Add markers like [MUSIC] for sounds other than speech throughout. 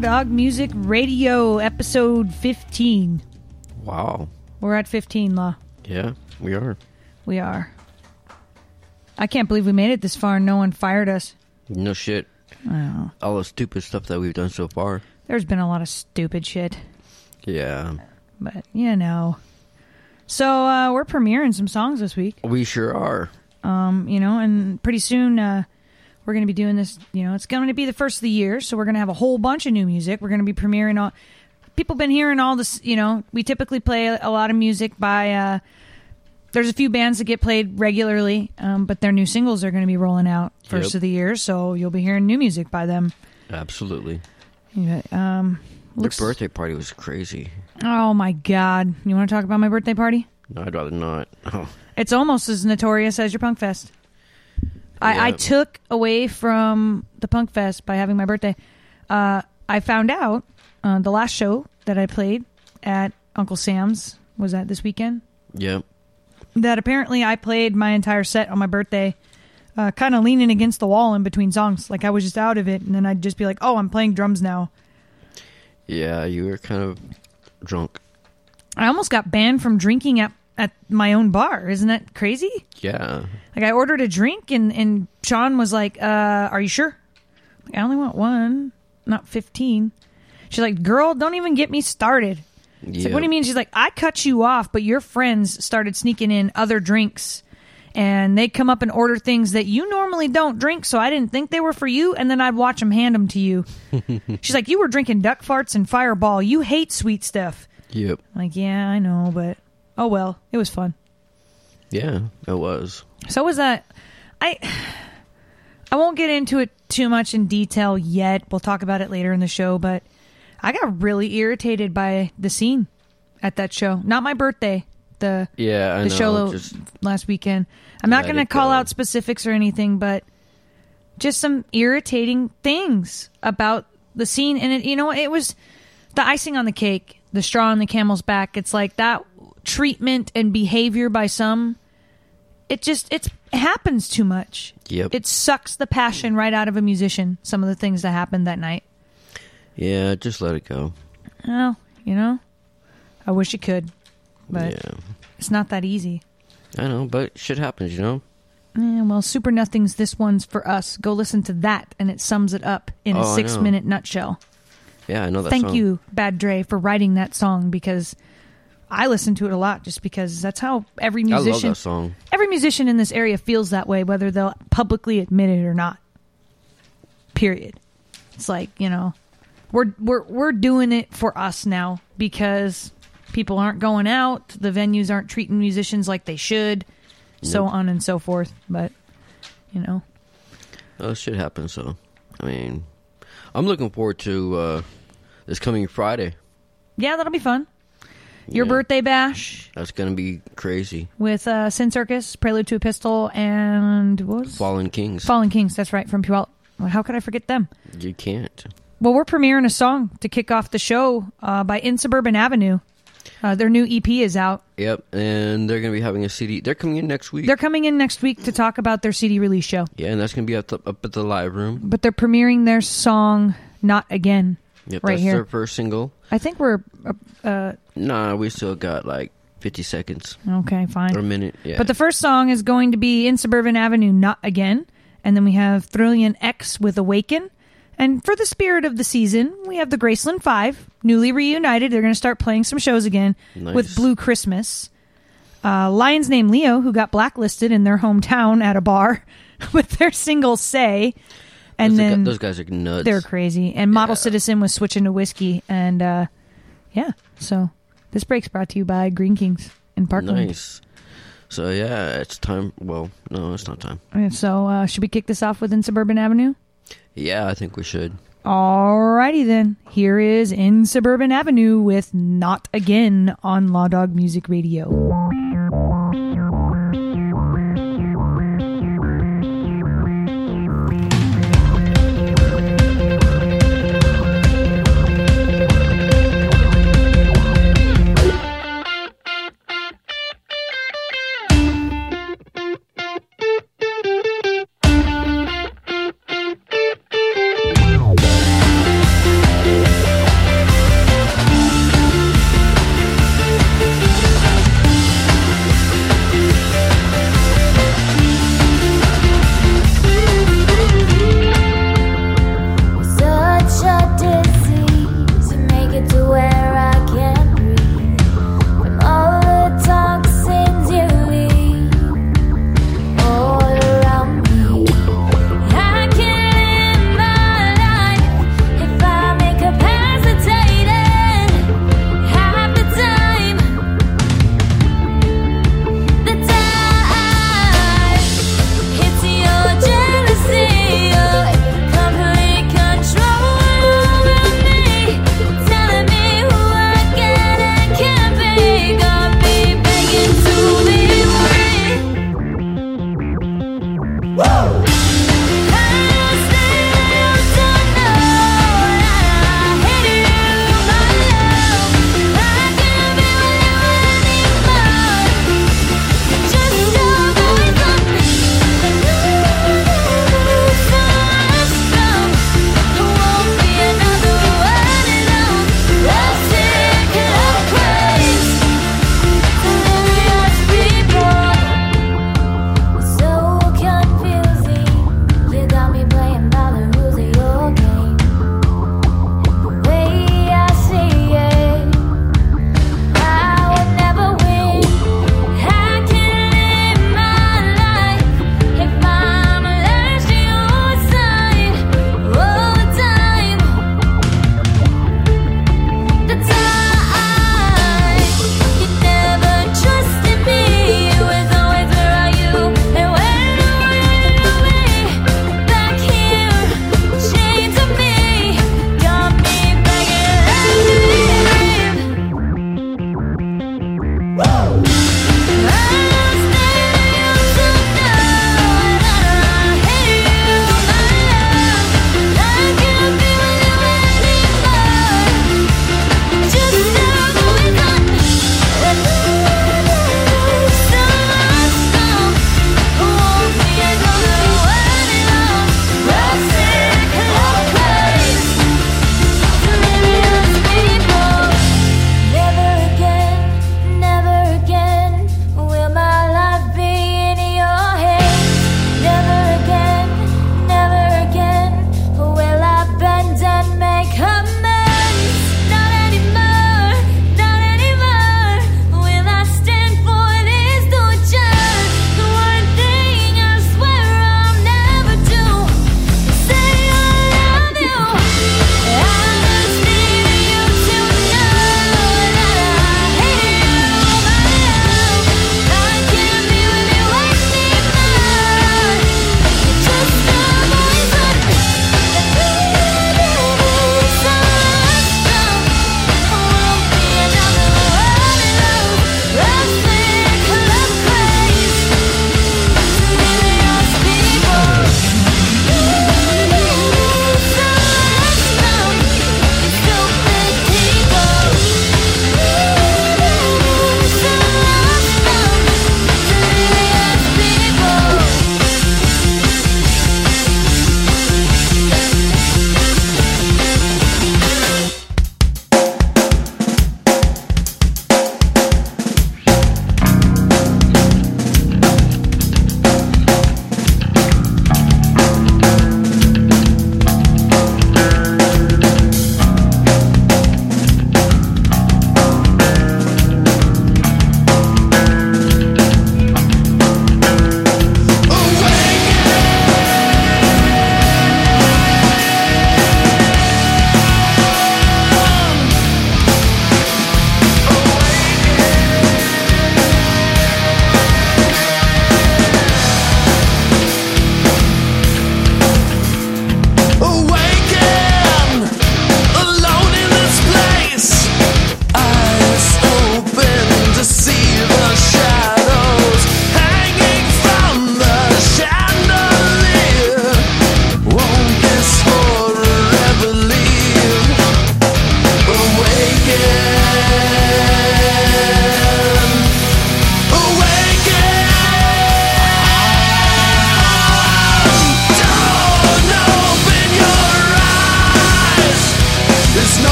Dog Music Radio, episode 15. Wow. We're at 15, Law. Yeah, we are. We are. I can't believe we made it this far and no one fired us. No shit. Oh, All the stupid stuff that we've done so far. there's been a lot of stupid shit, Yeah. but you know. So uh, we're premiering some songs this week, We sure are. um, you know, and pretty soon uh, we're going to be doing this. You know, it's going to be the first of the year, so we're going to have a whole bunch of new music. We're going to be premiering all. People been hearing all this. You know, we typically play a lot of music by. Uh, there's a few bands that get played regularly, um, but their new singles are going to be rolling out first Yep. of the year, so you'll be hearing new music by them. Absolutely. Yeah, um, looks. Your birthday party was crazy. Oh my god! You want to talk about my birthday party? No, I'd rather not. Oh, [LAUGHS] It's almost as notorious as your punk fest. I, I took away from the punk fest by having my birthday. Uh, I found out uh, the last show that I played at Uncle Sam's was that this weekend. yep. That apparently I played my entire set on my birthday, uh, kind of leaning against the wall in between songs. Like I was just out of it, and then I'd just be like, "Oh, I'm playing drums now." Yeah, you were kind of drunk. I almost got banned from drinking at at my own bar. Isn't that crazy? Yeah. Like I ordered a drink and and Sean was like, uh, "Are you sure?" Like, I only want one, not fifteen. She's like, "Girl, don't even get me started." It's like, what do you mean? She's like, "I cut you off, but your friends started sneaking in other drinks." And they'd come up and order things that you normally don't drink, so I didn't think they were for you. And then I'd watch them hand them to you. [LAUGHS] She's like, "You were drinking duck farts and Fireball. You hate sweet stuff." Yep. I'm like, yeah, I know, but oh well, it was fun. Yeah, it was. So was that I I won't get into it too much in detail yet. We'll talk about it later in the show, but I got really irritated by the scene at that show. Not my birthday, the Yeah, I the know. show just last weekend. I'm not going to call go. out specifics or anything, but just some irritating things about the scene. And it, you know, it was the icing on the cake, the straw on the camel's back. It's like that treatment and behavior by some. It just it's, it happens too much. Yep. It sucks the passion right out of a musician. Some of the things that happened that night. yeah, just let it go. Oh, you know, I wish it could, but yeah. it's not that easy. I know, but shit happens, you know? Yeah, well, Super Nothings, this one's for us. Go listen to that, and it sums it up in Oh, a six minute nutshell. Yeah, I know that Thank song. you, Bad Dre, for writing that song because I listen to it a lot just because that's how every I love musician that song. every musician in this area feels that way, whether they'll publicly admit it or not. Period. It's like, you know, we're we're we're doing it for us now because people aren't going out, the venues aren't treating musicians like they should, so Nope. on and so forth. But you know. Oh, shit happens, so. I mean, I'm looking forward to uh, this coming Friday. Yeah, that'll be fun. Your Yeah. birthday bash That's going to be crazy. with uh, Sin Circus, Prelude to a Pistol, and what was Fallen Kings. Fallen Kings. That's right, from Puyallup. Well, how could I forget them? you can't. Well, we're premiering a song to kick off the show uh, by In Suburban Avenue. Uh, their new EP is out. Yep, and they're going to be having a CD. They're coming in next week. They're coming in next week to talk about their CD release show, yeah, and that's going to be up at the live room. but they're premiering their song "Not Again." Yep, Right that's here. their first single. I think we're uh, uh, Nah, we still got like 50 seconds okay, fine. or a minute. Yeah. But the first song is going to be In Suburban Avenue, Not Again. And then we have Thrillian X with Awaken. And for the spirit of the season, we have the Graceland Five, newly reunited. They're going to start playing some shows again Nice. with Blue Christmas. Uh, Lion's named Leo, who got blacklisted in their hometown at a bar [LAUGHS] with their single Say. And those, gu- then those guys are nuts. they're crazy. And Model Yeah. Citizen was switching to whiskey. And uh, yeah, so this break's brought to you by Green Kings in Parkland. nice. So yeah, it's time. Well, no, it's not time. And so, uh, should we kick this off with In Suburban Avenue? Yeah, I think we should. Alrighty then. Here is In Suburban Avenue with Not Again on Law Dog Music Radio.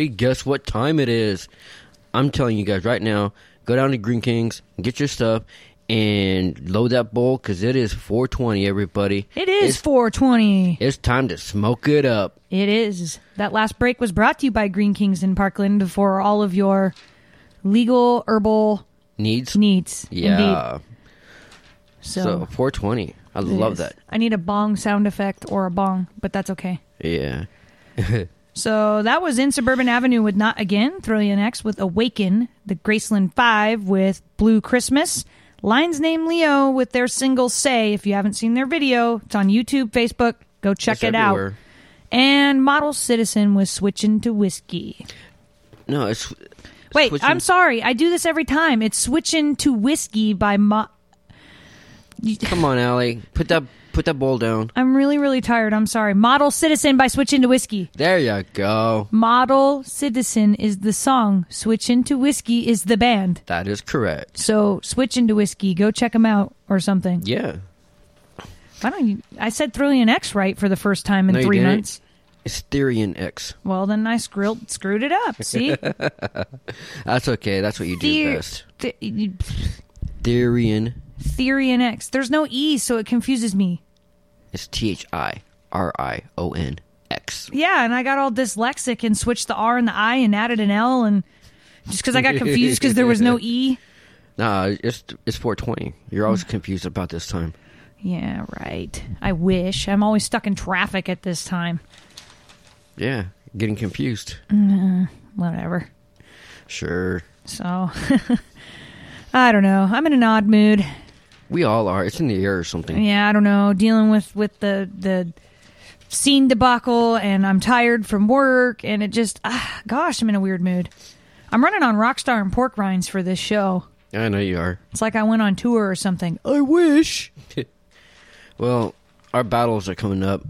Everybody, guess what time it is? I'm telling you guys right now, go down to Green Kings, get your stuff, and load that bowl because it is 420, everybody. It is It's, 420. it's time to smoke it up. It is. That last break was brought to you by Green Kings in Parkland for all of your legal herbal Needs? needs. yeah. Indeed. So, So, 420. I love is. that. I need a bong sound effect or a bong, but that's okay. Yeah. [LAUGHS] So that was in Suburban Avenue with Not Again, Trillion X with Awaken, the Graceland 5 with Blue Christmas, Lion's Name Leo with their single Say. If you haven't seen their video, it's on YouTube, Facebook. Go check It's it everywhere. out. And Model Citizen was Switching to Whiskey. No, it's. Wait, switching- I'm sorry. I do this every time. It's Switching to Whiskey by Mo- Come on, Allie. Put that put that bowl down. I'm really, really tired. I'm sorry. Model Citizen by Switching to Whiskey. There you go. Model Citizen is the song. Switching to Whiskey is the band. That is correct. So switch into whiskey. Go check them out or something. Yeah. Why don't you? I said Trillion X right for the first time in No, you three didn't. months. It's Thirion X. Well, then I screwed screwed it up. See, [LAUGHS] That's okay. That's what you do Ther- best. th- you- Therian. Thirion X. There's no e, so it confuses me. It's T H I R I O N X. Yeah, and I got all dyslexic and switched the R and the I and added an L and just because I got confused because there was no e. [LAUGHS] Nah, it's it's 420. You're always [SIGHS] confused about this time. Yeah, right. I wish. I'm always stuck in traffic at this time. Yeah, getting confused. Mm-hmm. Whatever. Sure. So [LAUGHS] I don't know. I'm in an odd mood. We all are. It's in the air or something. Yeah, I don't know. Dealing with with the the scene debacle, and I'm tired from work, and it just, ah, gosh, I'm in a weird mood. I'm running on Rockstar and pork rinds for this show. I know you are. It's like I went on tour or something. I wish. [LAUGHS] Well, our battles are coming up.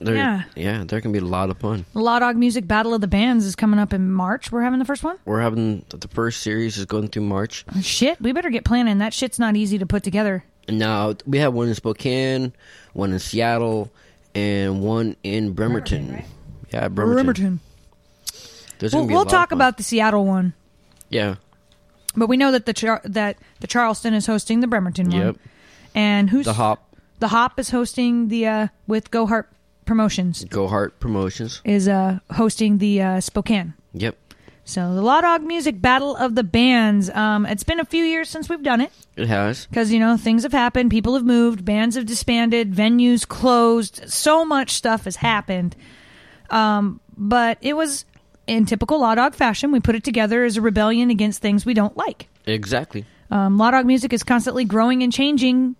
Yeah. Yeah, going to be a lot of fun. Law Dog Music Battle of the Bands is coming up in March. We're having the first one. We're having the first series is going through March. Shit, we better get planning. That shit's not easy to put together. Now we have one in Spokane, one in Seattle, and one in Bremerton. Yeah, Bremerton. There's We'll, gonna be we'll talk about the Seattle one, Yeah. but we know that the Char- that the Charleston is hosting the Bremerton one. Yep. And who's The Hop The Hop is hosting the uh, with Go Heart Promotions Go Heart Promotions. is uh, hosting the uh, Spokane. Yep. So the Law Dog Music Battle of the Bands. Um, it's been a few years since we've done it It has. because you know things have happened, people have moved, bands have disbanded, venues closed, so much stuff has happened. Um, but it was in typical Law Dog fashion. We put it together as a rebellion against things we don't like. Exactly. Um, Law Dog music is constantly growing and changing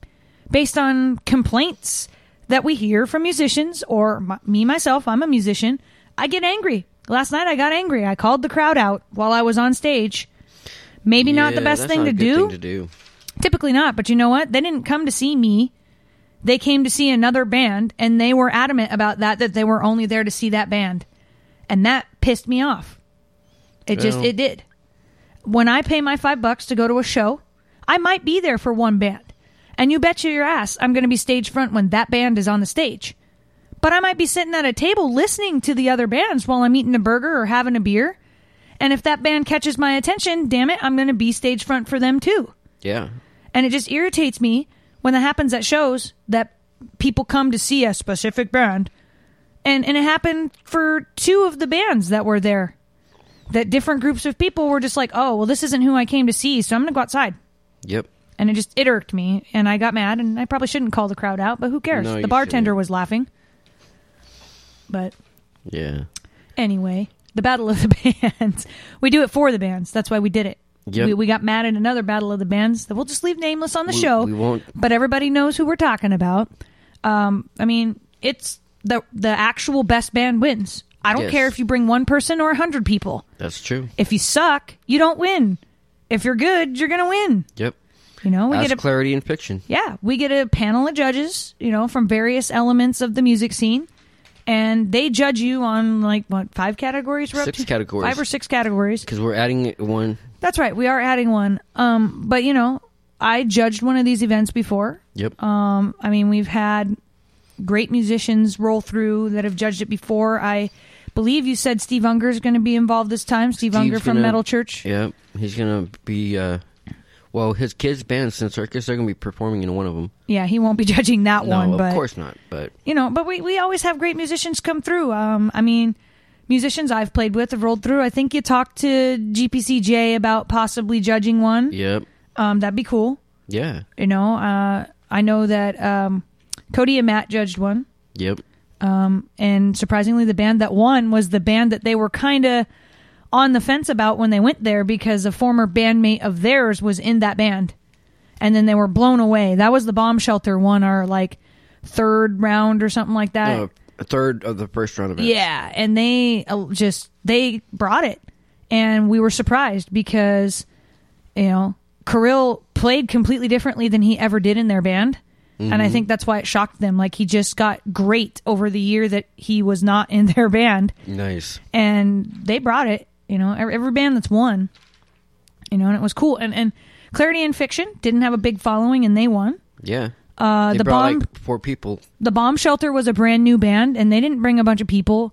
based on complaints that we hear from musicians or m- me myself. I'm a musician. I get angry. Last night I got angry. I called the crowd out while I was on stage. Maybe not the best thing to do. Thing to do. Typically not, but you know what? They didn't come to see me. They came to see another band and they were adamant about that that they were only there to see that band. And that pissed me off. It just it did. When I pay my 5 bucks to go to a show, I might be there for one band. And you betcha your ass I'm going to be stage front when that band is on the stage. But I might be sitting at a table listening to the other bands while I'm eating a burger or having a beer. And if that band catches my attention, damn it, I'm going to be stage front for them too. Yeah. And it just irritates me when that happens at shows that people come to see a specific band. And and it happened for two of the bands that were there. That different groups of people were just like, "Oh, well this isn't who I came to see, so I'm going to go outside." Yep. And it just it irked me and I got mad and I probably shouldn't call the crowd out, but who cares? No, the you bartender shouldn't. was laughing. But Yeah. anyway, the battle of the [LAUGHS] bands. We do it for the bands. That's why we did it. Yep. We, we got mad at another battle of the bands that we'll just leave nameless on the We- show. we won't- But everybody knows who we're talking about. Um, I mean, it's the the actual best band wins. I don't Yes. care if you bring one person or a hundred people. That's true. If you suck, you don't win. If you're good, you're gonna win. Yep. You know, we get a clarity in fiction. yeah, we get a panel of judges, you know, from various elements of the music scene, and they judge you on like what five categories? We're up Six to? categories. five or six categories. Because we're adding one. That's right, we are adding one. Um, but you know, I judged one of these events before. Yep. Um, I mean, we've had great musicians roll through that have judged it before. I believe you said Steve Unger is going to be involved this time. Steve Unger from gonna- Metal Church. Yep, he's gonna be. uh Well, his kids' band, Sin Circus, they're gonna be performing in one of them. Yeah, he won't be [LAUGHS] judging that one. No, one, of but course not. But you know, but we, we always have great musicians come through. Um, I mean, musicians I've played with have rolled through. I think you talked to GPCJ about possibly judging one. yep, Um, that'd be cool. yeah, You know, uh, I know that um, Cody and Matt judged one, yep, Um, and surprisingly, the band that won was the band that they were kind of on the fence about when they went there because a former bandmate of theirs was in that band, and then they were blown away. That was the Bomb Shelter one, our like third round or something like that. uh, a third of the first round of it. Yeah, and they uh, just they brought it, and we were surprised because you know Kirill played completely differently than he ever did in their band, and I think that's why it shocked them. Like he just got great over the year that he was not in their band, nice. and they brought it. You know, every, every band that's won, you know, and it was cool. And and Clarity and Fiction didn't have a big following, and they won. Yeah, Uh, they the brought bomb like four people. the bomb shelter was a brand new band and they didn't bring a bunch of people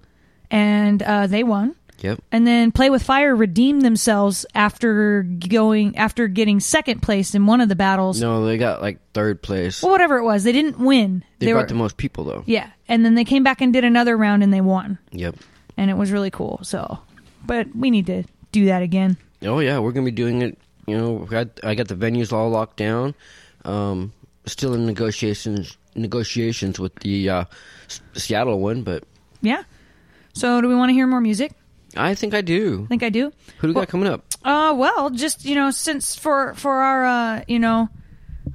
and uh, they won Yep, and then play with fire redeemed themselves after going after getting second place in one of the battles no, they got like third place. well whatever it was they didn't win they, brought were the most people though. yeah and then they came back and did another round and they won Yep. and it was really cool so but we need to do that again Oh yeah, we're gonna be doing it. You know, got, I got the venues all locked down. Um, still in negotiations negotiations with the uh, S- Seattle one, but yeah so do we want to hear more music I think I do. i think i do Who do we Well- got coming up? Uh, well, just you know, since for for our uh, you know,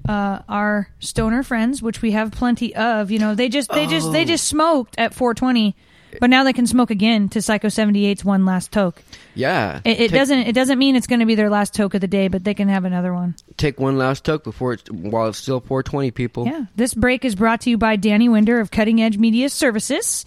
uh, our stoner friends, which we have plenty of, you know, they just they just they just smoked at 420, but now they can smoke again to Psycho 78's one last toke. Yeah, It, it take, doesn't it doesn't mean it's going to be their last toke of the day, but they can have another one. take one last toke before it's while it's still 420 people. Yeah. This break is brought to you by Danny Winder of Cutting Edge Media Services.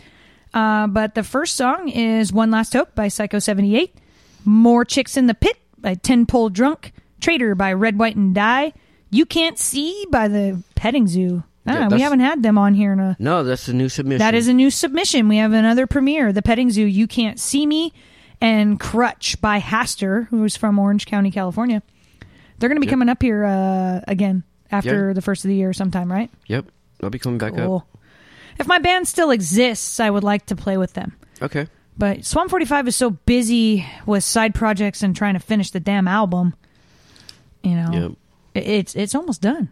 Uh, but the first song is One Last Toke by Psycho 78, More Chicks in the Pit by Ten Pole Drunk, Traitor by Red, White, and Die, You Can't See by the Petting Zoo. Ah, Yeah, we haven't had them on here in a. No, that's a new submission. That is a new submission. We have another premiere, The Petting Zoo, You Can't See Me, and Crutch by Haster, who's from Orange County, California. They're going to be Yep. coming up here uh, again after Yeah. the first of the year sometime, right? Yep, I'll be coming back Cool. If my band still exists, I would like to play with them. Okay. But Swamp 45 is so busy with side projects and trying to finish the damn album. You know, Yep. it's it's almost done.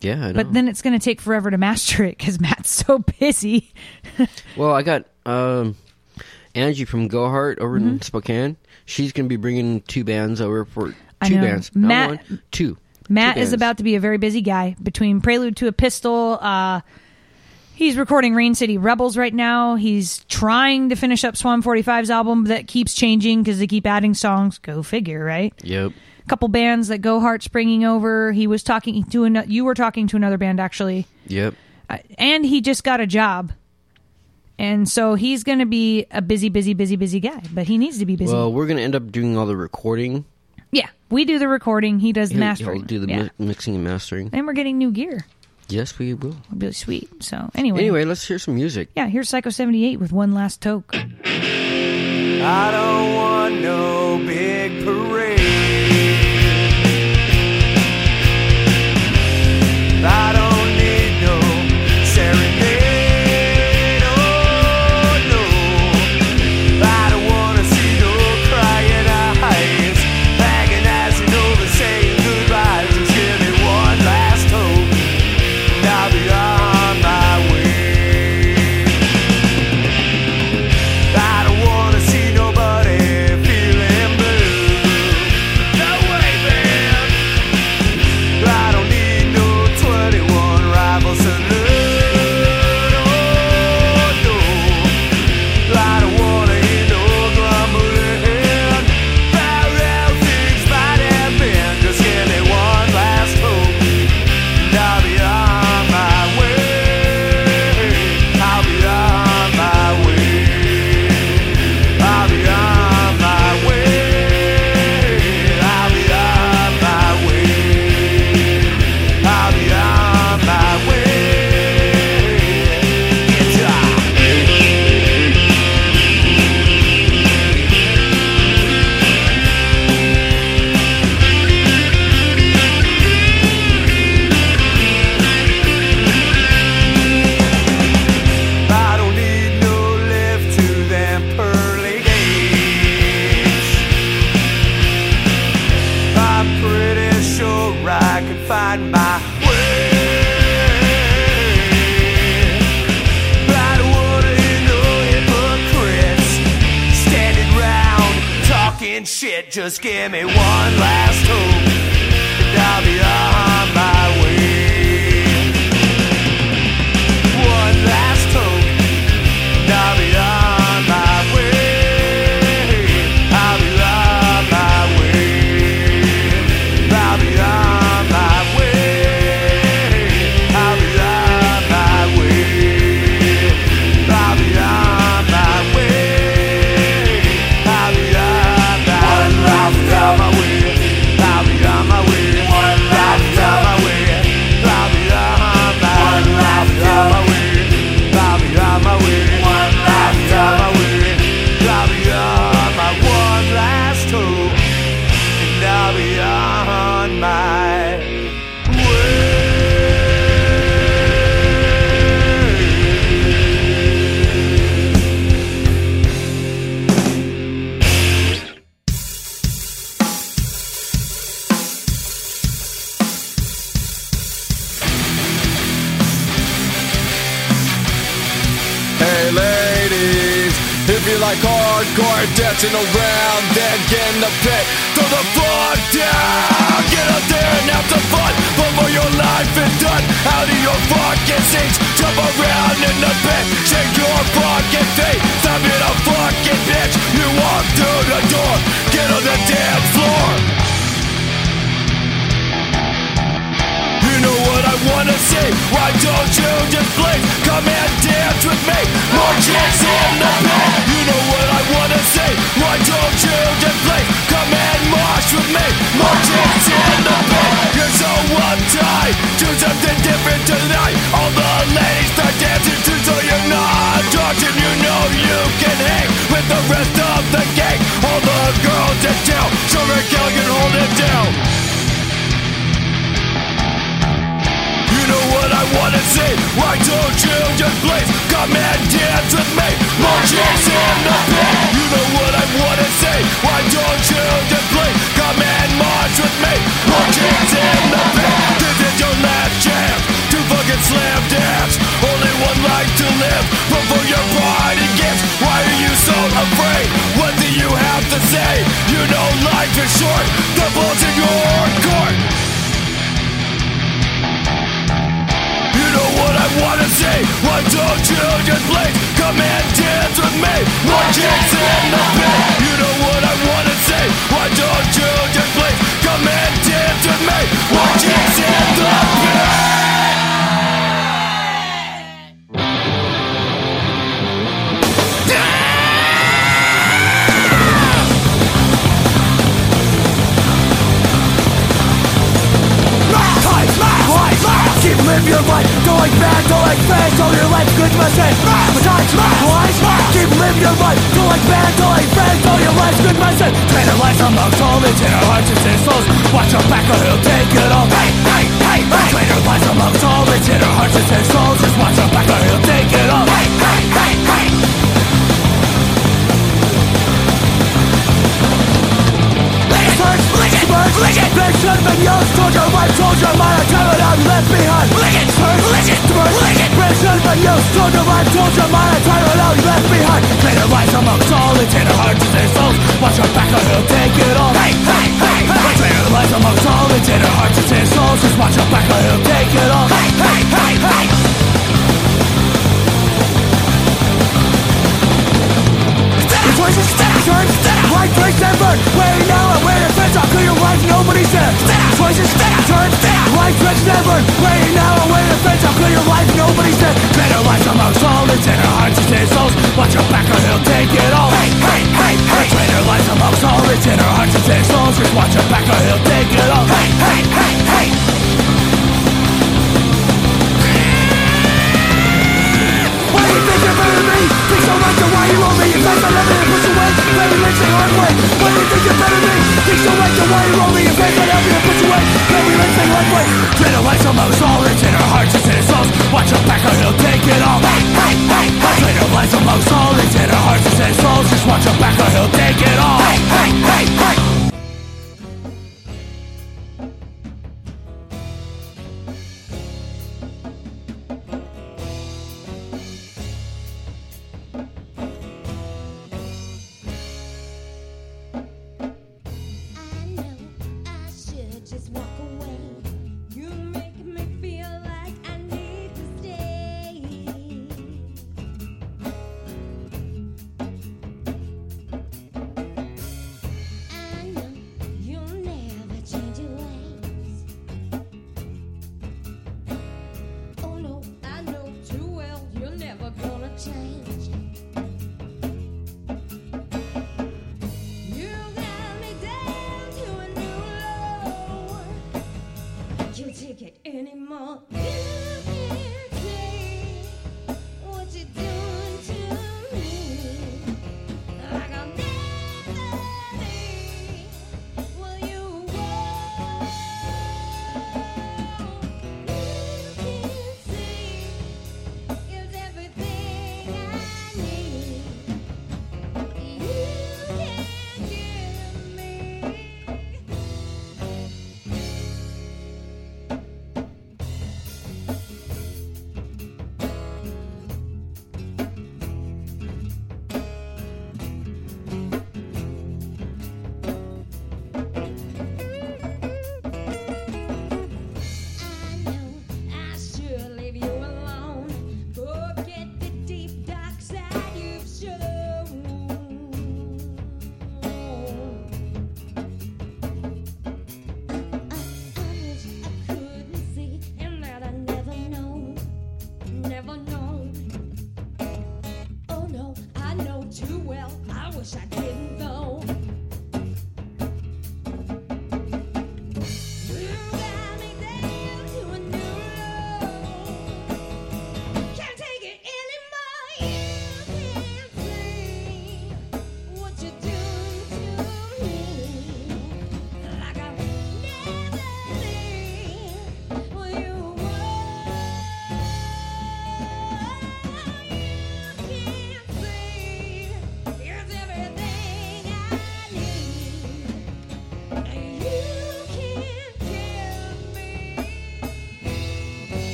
Yeah, I know. But then it's going to take forever to master it because Matt's so busy. [LAUGHS] well, I got um, Angie from Go Heart over in Spokane. She's gonna be bringing two bands over for Mm-hmm. Two bands. Not Matt- one, two. Matt Two is about to be a very busy guy between Prelude to a Pistol. Uh, he's recording Rain City Rebels right now. He's trying to finish up Swamp 45's album that keeps changing because they keep adding songs. Go figure, right? Yep. Couple bands that Go Heart's bringing over. He was talking to an, you were talking to another band actually, Yep. uh, and he just got a job, and so he's going to be a busy, busy, busy, busy guy. But he needs to be busy. Well, we're gonna end up doing all the recording. yeah, we do the recording. He does the He'll- mastering. he'll do the yeah. mi- mixing and mastering. and we're getting new gear. Yes, we will. It'll be sweet. So anyway, Anyway, let's hear some music. yeah, here's Psycho seventy eight with one last toke. I don't want no big parade. Just give me one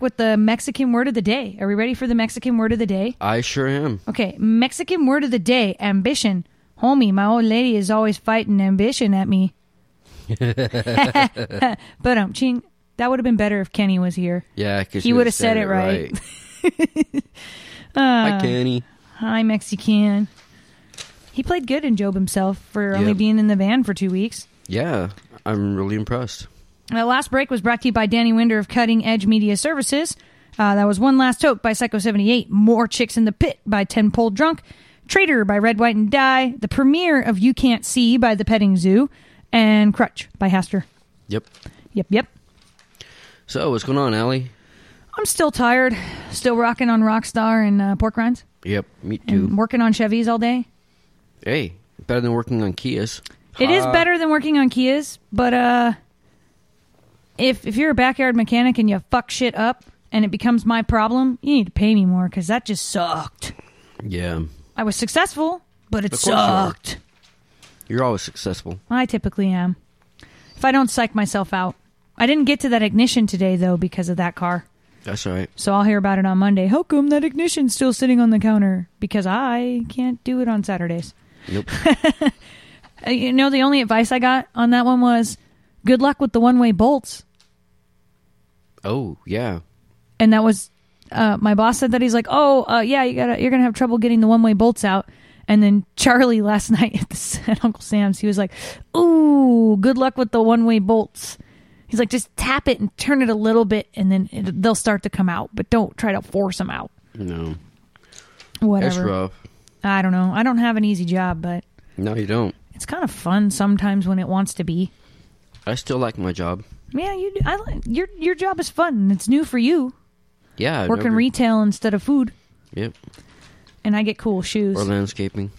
back with the Mexican word of the day. Are we ready for the Mexican word of the day? I sure am. Okay, Mexican word of the day: ambition. Homie, my old lady is always fighting ambition at me. [LAUGHS] [LAUGHS] but um, ching, that would have been better if Kenny was here. Yeah, because He would've said it right. [LAUGHS] Hi, Kenny. Hi, Mexican. He played good in Job himself for only being in the band for two weeks. Yeah, I'm really impressed. The last break was brought to you by Danny Winder of Cutting Edge Media Services. Uh, that was One Last Toke by Psycho 78, More Chicks in the Pit by Ten Pole Drunk, Traitor by Red, White, and Die, the premiere of You Can't See by The Petting Zoo, and Crutch by Haster. Yep. Yep, yep. So, what's going on, Allie? I'm still tired, still rocking on Rockstar and uh, Pork Rinds, Yep, me and too. working on Chevys all day. Hey, better than working on Kias. It is better than working on Kias, but uh, if if you're a backyard mechanic and you fuck shit up and it becomes my problem, you need to pay me more because that just sucked. Yeah, I was successful, but it course you are. sucked. you're always successful. I typically am. If I don't psych myself out, I didn't get to that ignition today though because of that car. That's all right. So I'll hear about it on Monday. How come that ignition's still sitting on the counter? Because I can't do it on Saturdays. Nope. [LAUGHS] Uh, You know, the only advice I got on that one was good luck with the one way bolts. Oh, yeah. And that was, uh, my boss said that he's like, oh, uh, yeah, you gotta, you're gonna have trouble getting the one way bolts out. And then Charlie [LAUGHS] last night at, at Uncle Sam's, he was like, ooh, good luck with the one way bolts. He's like, just tap it and turn it a little bit, and then it, they'll start to come out. But don't try to force them out. No, Whatever. that's rough. I don't know. I don't have an easy job, but No, you don't. it's kind of fun sometimes when it wants to be. I still like my job. Yeah, you. I like your your job is fun. and It's new for you, Yeah, I've working never- retail instead of food, Yep, and I get cool shoes. or landscaping.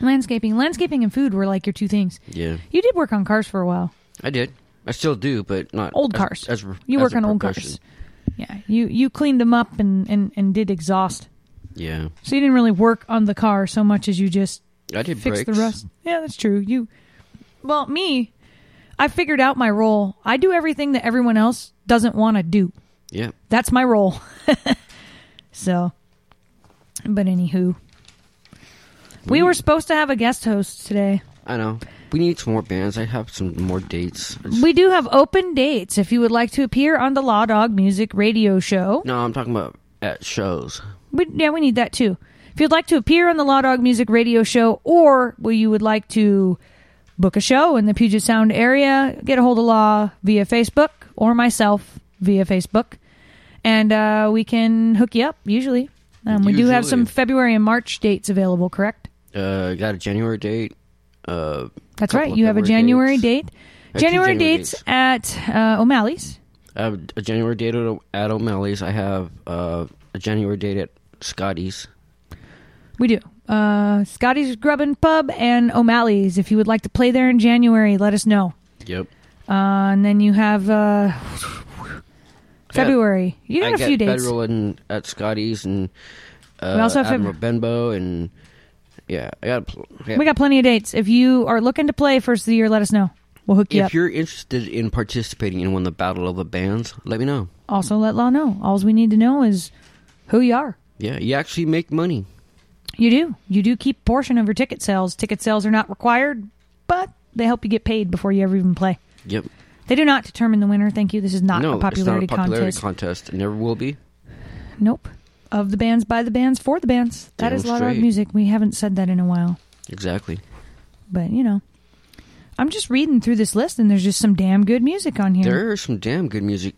landscaping, landscaping, and food were like your two things. Yeah, You did work on cars for a while, I did. I still do, but not old as- cars. As, you as work a on old profession. cars. Yeah, you you cleaned them up and and and did exhaust. Yeah, So you didn't really work on the car so much as you just I did fix brakes. the rust. Yeah, that's true. You, well, me, I figured out my role. I do everything that everyone else doesn't want to do. Yeah, That's my role. [LAUGHS] so, but anywho, we were supposed to have a guest host today. I know. We need some more bands. I have some more dates. It's- We do have open dates if you would like to appear on the Law Dog Music Radio Show. no, I'm talking about at shows. We, yeah, we need that too. If you'd like to appear on the Law Dog Music Radio Show, or well, you would like to book a show in the Puget Sound area, get a hold of Law via Facebook or myself via Facebook, and uh, we can hook you up. Usually, um, we do have some February and March dates available. Correct? Uh, got a January date. Uh, That's couple right. of You have a January dates. date. I have two January, January dates, dates. at uh, O'Malley's. I have a January date at, at O'Malley's. I have uh, a January date at Scotty's. We do. Uh, Scotty's Grubbin Pub and O'Malley's. If you would like to play there in January, let us know. Yep. Uh, and then you have uh, February. You got I a few dates. Federal and at Scotty's and uh, We also have Admiral Benbow and yeah, I got. pl- Yeah. We got plenty of dates. If you are looking to play first of the year, let us know. We'll hook you If up. If you're interested in participating in one of the Battle of the Bands, let me know. Also, let Law know. All we need to know is who you are. Yeah, you actually make money. You do. You do keep a portion of your ticket sales. Ticket sales are not required, but they help you get paid before you ever even play. Yep. They do not determine the winner. Thank you. This is not no, a popularity, it's not a popularity contest. contest. It never will be. Nope. Of the bands, by the bands, for the bands. That Damn is straight. Music. We haven't said that in a while. Exactly. But, you know, I'm just reading through this list and there's just some damn good music on here. There are some damn good music.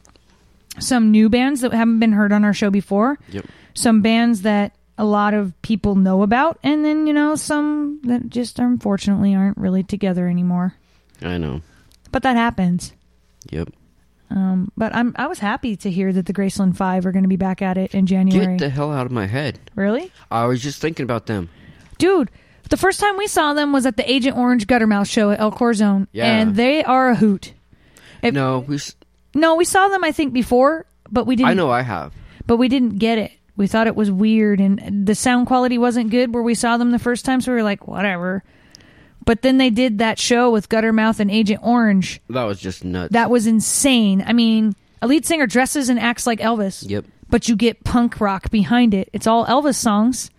Some new bands that haven't been heard on our show before. Yep. Some bands that a lot of people know about. And then, you know, some that just unfortunately aren't really together anymore. I know. But that happens. Yep. Um, but I'm I was happy to hear that the Graceland Five are going to be back at it in January. Get the hell out of my head. really, I was just thinking about them. dude? The first time we saw them was at the Agent Orange Guttermouth show at El Corazon, Yeah. and they are a hoot. If- no, we. No, we saw them I think before, but we didn't. I know I have. but we didn't get it. We thought it was weird, and the sound quality wasn't good where we saw them the first time. So we were like, whatever. But then they did that show with Guttermouth and Agent Orange. That was just nuts. That was insane. I mean, A lead singer dresses and acts like Elvis. Yep. But you get punk rock behind it. It's all Elvis songs,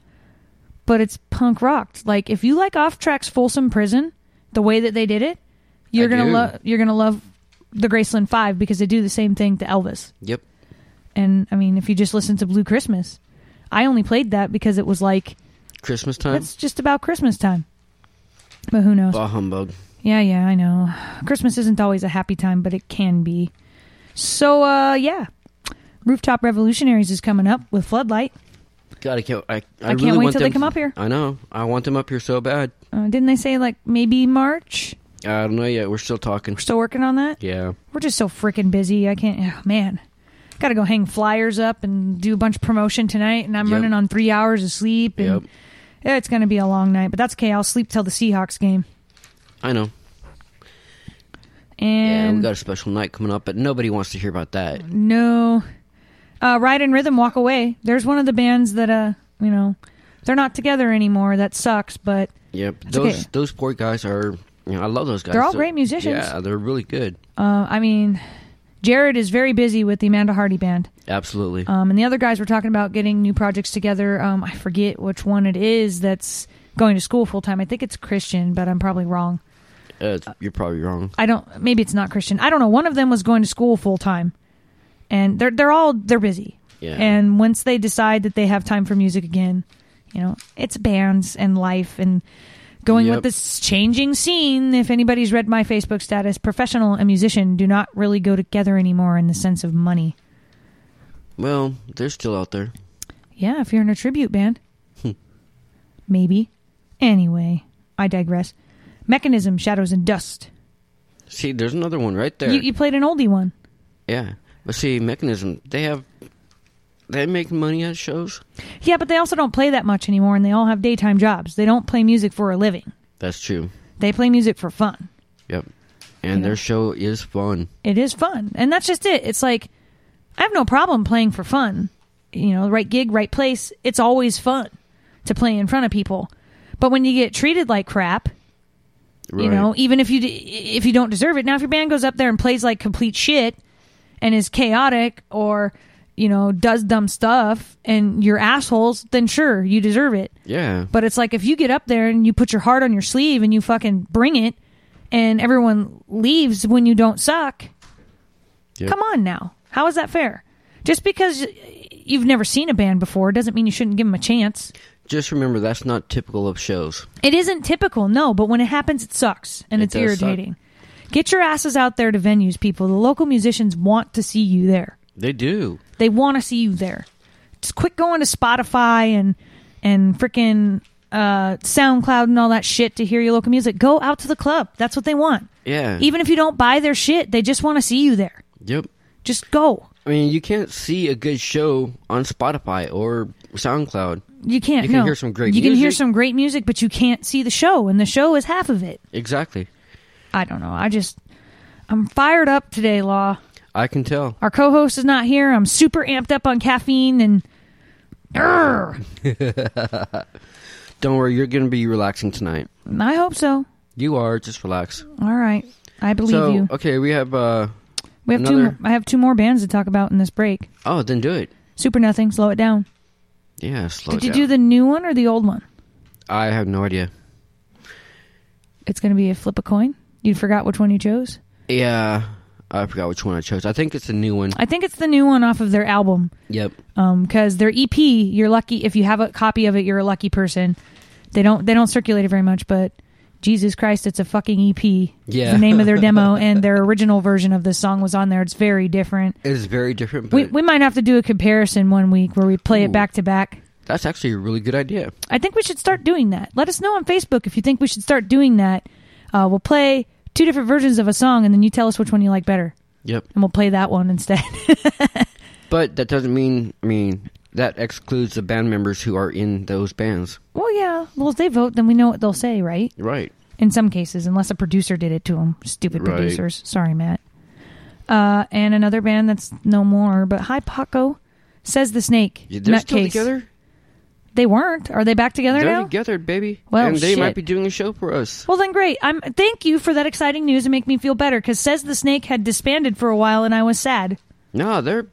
but it's punk rocked. Like if you like Off Track's Folsom Prison, the way that they did it, you're I gonna love. You're gonna love the Graceland Five because they do the same thing to Elvis. Yep. And I mean, if you just listen to Blue Christmas, I only played that because it was like Christmas time. it's just about Christmas time. But who knows? Bah humbug. Yeah, yeah, I know. Christmas isn't always a happy time, but it can be. So, uh, yeah. Rooftop Revolutionaries is coming up with Floodlight. God, I can't. I, I, I can't really wait want till they come up here. I know. I want them up here so bad. Uh, didn't they say like maybe March? I don't know yet. We're still talking. We're still working on that. Yeah. We're just so freaking busy. I can't. Oh, man, got to go hang flyers up and do a bunch of promotion tonight, and I'm Yep. running on three hours of sleep. And Yep. yeah, it's going to be a long night, but that's okay. I'll sleep till the Seahawks game. I know. Yeah, And we got a special night coming up, but nobody wants to hear about that. No. Uh, Ride and Rhythm Walk Away. There's one of the bands that, uh, you know, they're not together anymore. That sucks, but Yep. Those okay. those poor guys are. You know, I love those guys. They're all great musicians. Yeah, they're really good. uh, I mean, Jared is very busy with the Amanda Hardy band. Absolutely. Um, and the other guys were talking about getting new projects together. Um, I forget which one it is that's going to school full time. I think it's Christian, but I'm probably wrong. Uh, you're probably wrong. I don't. Maybe it's not Christian. I don't know. One of them was going to school full time, and they're they're all they're busy. Yeah. And once they decide that they have time for music again, you know, it's bands and life and going Yep. with this changing scene. If anybody's read my Facebook status, professional and musician do not really go together anymore in the sense of money. Well, they're still out there. Yeah, if you're in a tribute band, Hmm. maybe. Anyway, I digress. Mechanism, Shadows and Dust. See, there's another one right there. You, you played an oldie one. yeah, but see, mechanism. They have. They make money at shows. Yeah, but they also don't play that much anymore, and they all have daytime jobs. They don't play music for a living. That's true. They play music for fun. Yep. And know. their show is fun. It is fun, and that's just it. It's like I have no problem playing for fun. You know, right gig, right place. It's always fun to play in front of people. But when you get treated like crap, Right. you know, even if you d- if you don't deserve it. Now, if your band goes up there and plays like complete shit and is chaotic or you know does dumb stuff and you're assholes, then sure you deserve it. Yeah. But it's like if you get up there and you put your heart on your sleeve and you fucking bring it, and everyone leaves when you don't suck. Yep. Come on now, how is that fair? Just because you've never seen a band before doesn't mean you shouldn't give them a chance. Just remember that's not typical of shows. It isn't typical, no, but when it happens, it sucks and It it's does suck. irritating. Get your asses out there to venues, people. The local musicians want to see you there. They do. They want to see you there. Just quit going to Spotify and and freaking uh, SoundCloud and all that shit to hear your local music. Go out to the club. That's what they want. Yeah. Even if you don't buy their shit, they just want to see you there. Yep. Just go. I mean, you can't see a good show on Spotify or SoundCloud. You can't. You can no. hear some great You can hear some great music, but you can't see the show, and the show is half of it. Exactly. I don't know. I just I'm fired up today, Law. I can tell. Our co-host is not here. I'm super amped up on caffeine and. [LAUGHS] Don't worry, you're going to be relaxing tonight. I hope so. You are. Just relax. All right, I believe so, you. okay, we have. uh We have two. another- More, I have two more bands to talk about in this break. Oh, then do it. Super nothing. Slow it down. Yeah, slow Did you down. do the new one or the old one? I have no idea. It's going to be a flip a coin. You forgot which one you chose. Yeah, I forgot which one I chose. I think it's the new one. I think it's the new one off of their album. Yep. Um, because their EP, you're lucky if you have a copy of it. You're a lucky person. They don't they don't circulate it very much, but Jesus Christ, it's a fucking EP. Yeah. the name of their demo [LAUGHS] and their original version of this song was on there. It's very different. It's very different, but We we might have to do a comparison one week where we play it back to back. that's actually a really good idea. I think we should start doing that. Let us know on Facebook if you think we should start doing that. Uh, we'll play two different versions of a song, and then you tell us which one you like better, Yep. and we'll play that one instead. [LAUGHS] But that doesn't mean, I mean, that excludes the band members who are in those bands. well, yeah. Well, if they vote, then we know what they'll say, right? Right. In some cases, unless a producer did it to them. Stupid Right. producers. Sorry, Matt. Uh, and another band that's no more, but Hi Paco says the Snake. Yeah, They're still together? They weren't. Are they back together They're now? together, baby. Well, and they shit. might be doing a show for us. Well, then great. I'm. Thank you for that exciting news and make me feel better. Because says the Snake had disbanded for a while, and I was sad. No, they're.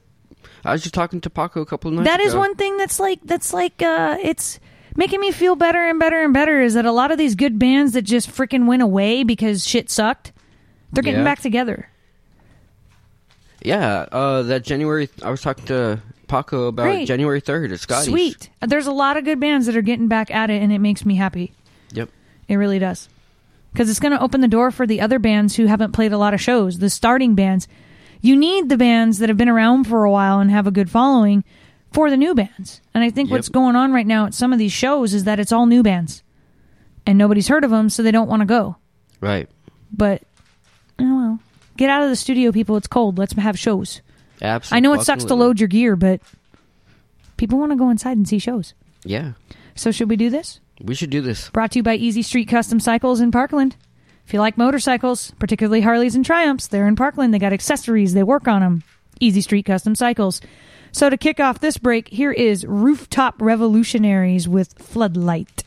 I was just talking to Paco a couple of nights ago. That is one thing that's like that's like uh it's making me feel better and better and better is that a lot of these good bands that just freaking went away because shit sucked, they're getting Yeah. back together. Yeah, uh, that January. I was talking to Paco about Great. January third at Scotty's. Sweet. There's a lot of good bands that are getting back at it and it makes me happy. Yep. It really does. Because it's going to open the door for the other bands who haven't played a lot of shows, the starting bands. You need the bands that have been around for a while and have a good following for the new bands. And I think Yep. what's going on right now at some of these shows is that it's all new bands. And nobody's heard of them, so they don't want to go. Right. But, oh well. Get out of the studio, people. It's cold. Let's have shows. Absolutely. I know it sucks to load your gear, but people want to go inside and see shows. Yeah, So, should we do this? we should do this. Brought to you by Easy Street Custom Cycles in Parkland. If you like motorcycles, particularly Harleys and Triumphs, they're in Parkland. They got accessories, they work on them. Easy Street Custom Cycles. So to kick off this break, here is Rooftop Revolutionaries with Floodlight.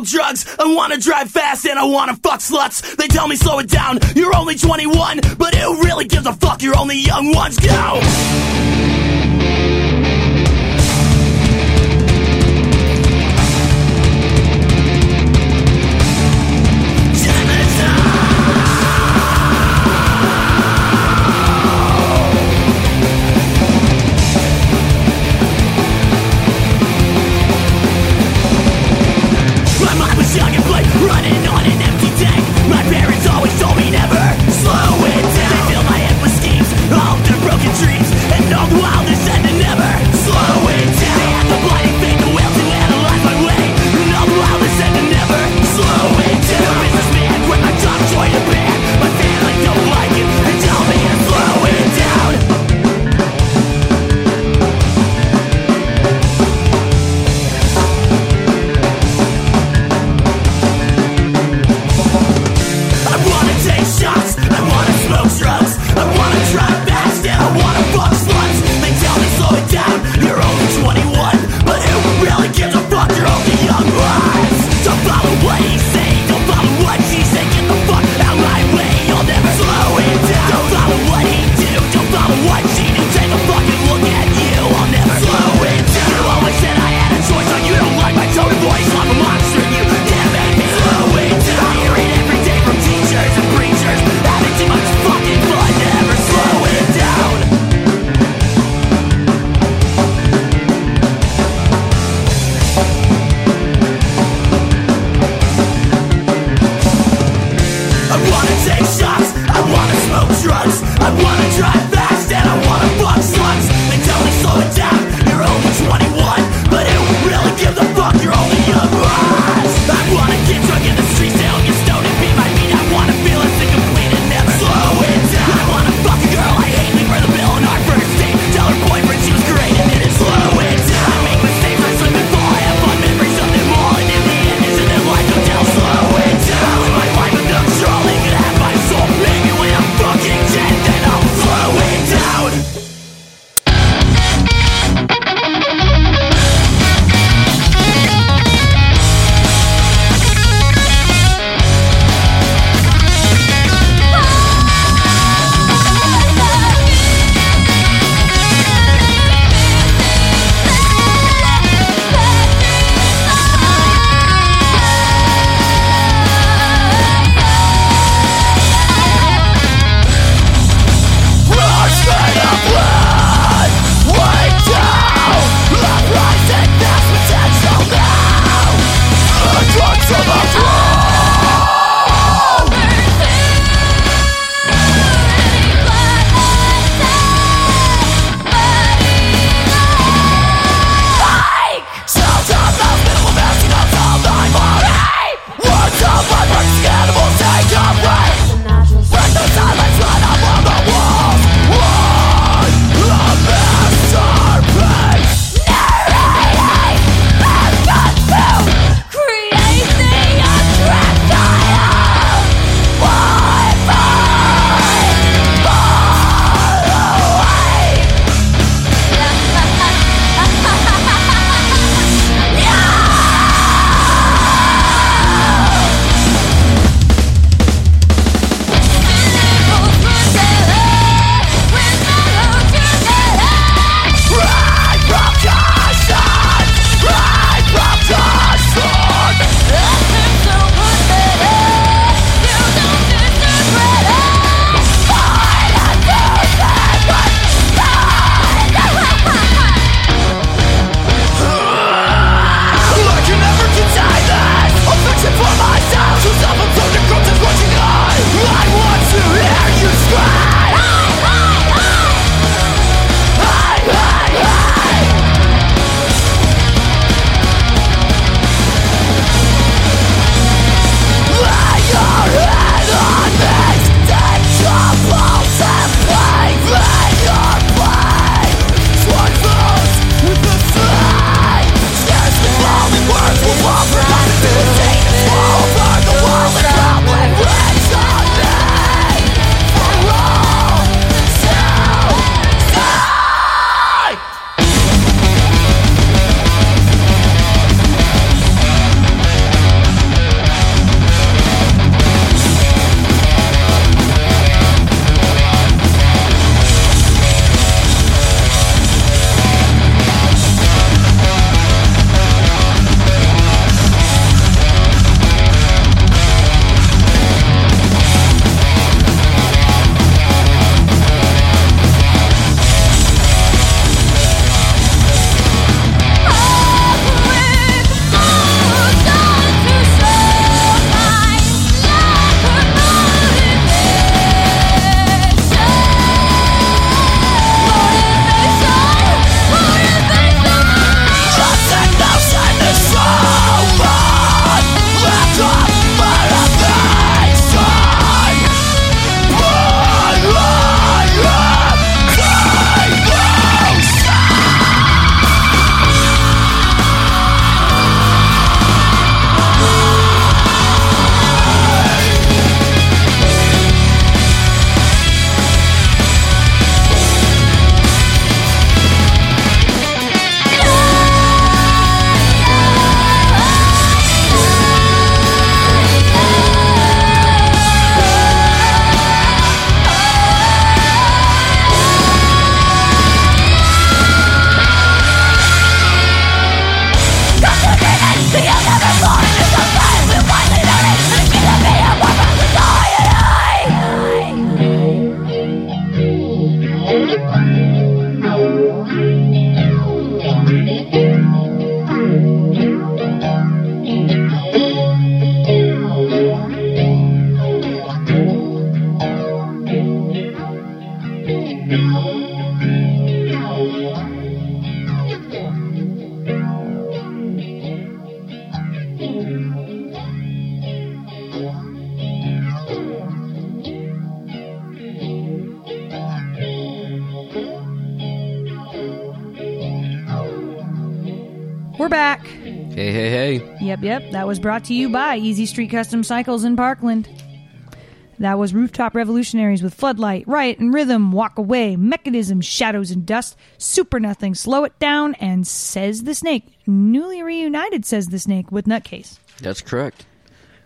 Drugs, I wanna drive fast, and I wanna fuck sluts. They tell me slow it down, you're only 21, but who really gives a fuck? You're only young ones. Go! Was young and running on an empty tank. My parents always told me never slow it down. My schemes, all their broken dreams, and all We're That was brought to you by Easy Street Custom Cycles in Parkland. That was Rooftop Revolutionaries with Floodlight, Riot and Rhythm, Walk Away, Mechanism, Shadows and Dust, Super Nothing, Slow It Down, and Says the Snake. Newly reunited, Says the Snake, with Nutcase. That's correct.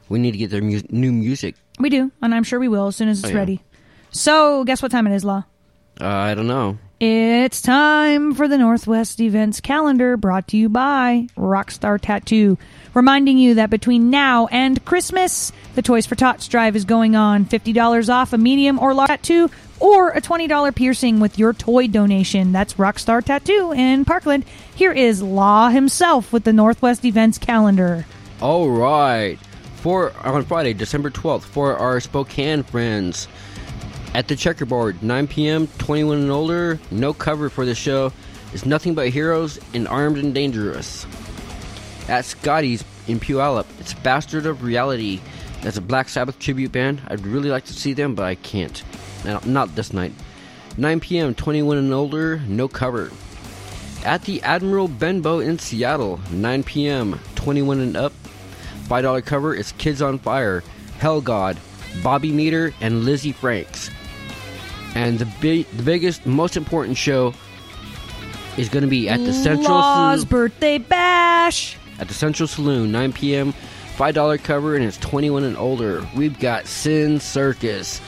We need to get their mu- new music. We do, and I'm sure we will as soon as it's Oh, yeah. ready. So, guess what time it is, Law? Uh, I don't know. It's time for the Northwest Events Calendar brought to you by Rockstar Tattoo. Reminding you that between now and Christmas, the Toys for Tots drive is going on. $50 off a medium or large tattoo or a $20 piercing with your toy donation. That's Rockstar Tattoo in Parkland. Here is Law himself with the Northwest Events Calendar. All right. For on Friday, December 12th, for our Spokane friends at the checkerboard, 9 p.m., 21 and older, no cover for the show. It's nothing but heroes and armed and dangerous. At Scotty's in Puyallup, it's Bastard of Reality. That's a Black Sabbath tribute band. I'd really like to see them, but I can't. Not this night. 9 p.m., 21 and older, no cover. At the Admiral Benbow in Seattle, 9 p.m., 21 and up. $5 cover is Kids on Fire, Hell God, Bobby Meter, and Lizzie Franks. And the, big, the biggest, most important show is going to be at the Central Law's Saloon, birthday bash. at the Central Saloon, 9 p.m. $5 cover and it's 21 and older. We've got Sin Circus,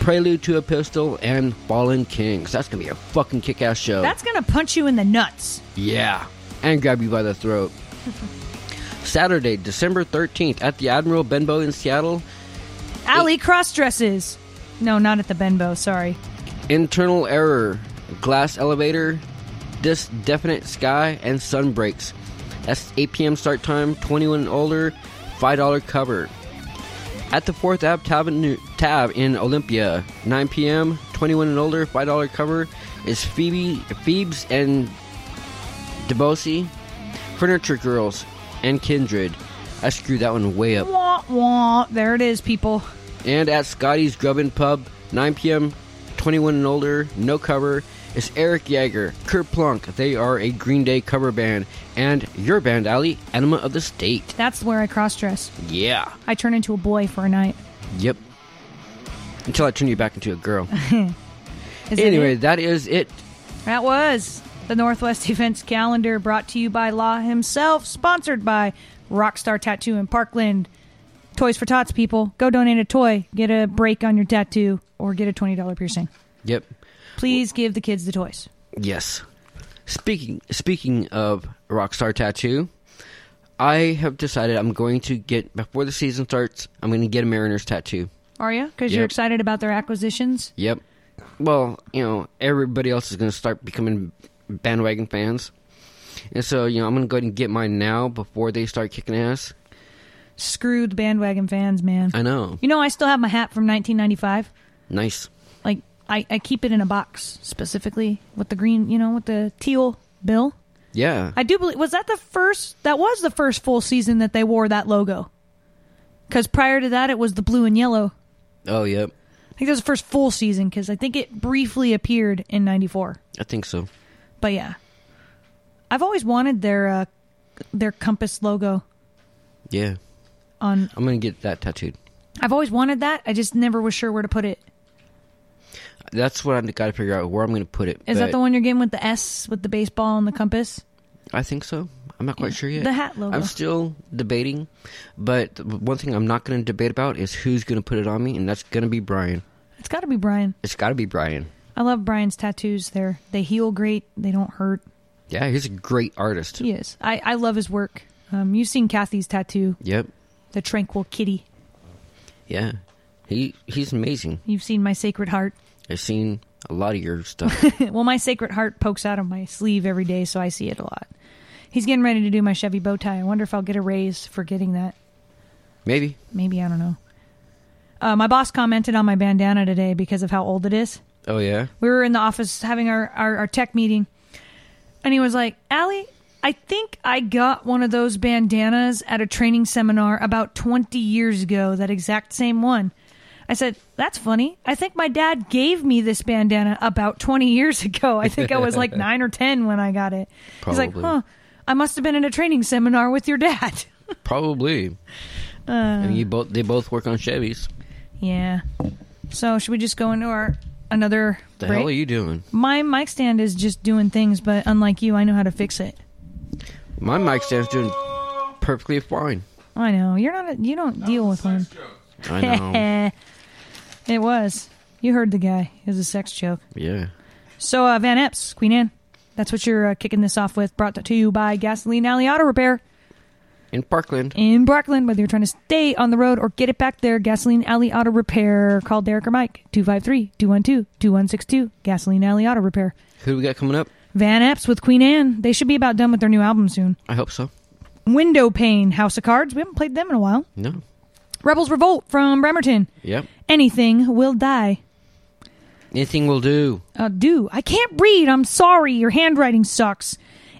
Prelude to a Pistol, and Fallen Kings. That's going to be a fucking kick-ass show. That's going to punch you in the nuts. Yeah, and grab you by the throat. [LAUGHS] Saturday, December 13th, at the Admiral Benbow in Seattle, Alley cross dresses. No, not at the Benbow. Sorry. Internal Error, Glass Elevator, This Definite Sky, and Sun Breaks. That's 8 p.m. start time, 21 and older, $5 cover. At the 4th Ave Tab, tab in Olympia, 9 p.m., 21 and older, $5 cover, is Phoebe, Phoebes and Debosi, Furniture Girls, and Kindred. I screwed that one way up. Wah, wah. There it is, people. And at Scotty's Grub and Pub, 9 p.m., 21 and older, no cover, It's Eric Yeager, Kerplunk. They are a Green Day cover band. And your band, Ali, Enema of the State. That's where I cross dress. Yeah. I turn into a boy for a night. Yep. Until I turn you back into a girl. [LAUGHS] [LAUGHS] Anyway, that is it. that was the Northwest Events Calendar brought to you by Law himself, sponsored by Rockstar Tattoo in Parkland. Toys for Tots, people. Go donate a toy, get a break on your tattoo, or get a $20 piercing. Yep. Please give the kids the toys. Yes. Speaking speaking of Rockstar Tattoo, I have decided I'm going to get before the season starts. I'm going to get a Mariners tattoo. Are you? Because you're excited about their acquisitions? Yep. Well, you know, everybody else is going to start becoming bandwagon fans. And so, you know, I'm going to go ahead and get mine now before they start kicking ass. Screwed bandwagon fans, man. I know. You know, I still have my hat from 1995. Nice. Like, I, I keep it in a box specifically with the green, you know, with the teal bill. Yeah. I do believe was that the first that was the first full season that they wore that logo. Cuz prior to that it was the blue and yellow. oh, yep. I think that was the first full season cuz I think it briefly appeared in 94. I think so. But yeah. I've always wanted their uh their compass logo Yeah. On I'm going to get that tattooed. I've always wanted that. I just never was sure where to put it. That's what I've got to figure out where I'm going to put it. Is that the one you're getting with the S with the baseball and the compass? I think so. I'm not quite sure yet. The hat logo. I'm still debating, but one thing I'm not going to debate about is who's going to put it on me, and that's going to be Brian. It's got to be Brian. It's got to be Brian. I love Brian's tattoos. They're they heal great. They don't hurt. Yeah, he's a great artist. He is. I, I love his work. Um, you've seen Kathy's tattoo, Yep. The tranquil kitty. Yeah. He he's amazing. You've seen my sacred heart. I've seen a lot of your stuff. [LAUGHS] well, my sacred heart pokes out of my sleeve every day, so I see it a lot. He's getting ready to do my Chevy bow tie. I wonder if I'll get a raise for getting that. Maybe. Maybe I don't know. Uh, my boss commented on my bandana today because of how old it is. Oh yeah. we were in the office having our, our, our tech meeting and he was like allie i think i got one of those bandanas at a training seminar about 20 years ago that exact same one i said that's funny i think my dad gave me this bandana about 20 years ago i think i was like [LAUGHS] 9 or 10 when i got it he's like Probably. huh I must have been in a training seminar with your dad. [LAUGHS] Probably. Uh. and you both they both work on Chevys. yeah. So should we just go into our another The break? hell are you doing? My mic stand is just doing things, but unlike you, I know how to fix it. My mic stand's doing perfectly fine. I know you're not. A, you don't deal with one. I know. [LAUGHS] it was. You heard the guy. It was a sex joke. yeah. So uh, Van Epps, Queen Anne. That's what you're uh, kicking this off with. Brought to you by Gasoline Alley Auto Repair In Parkland. in Parkland, Whether you're trying to stay on the road or get it back there, Gasoline Alley Auto Repair. Call Derek or Mike 253-212-2162. Gasoline Alley Auto Repair. Who do we got coming up? Van Epps with Queen Anne. They should be about done with their new album soon. I hope so. Window Pane, House of Cards. We haven't played them in a while. No. Rebels Revolt from Bremerton. Yep. Anything will die. Anything will do. Uh, do. I can't read. I'm sorry. Your handwriting sucks.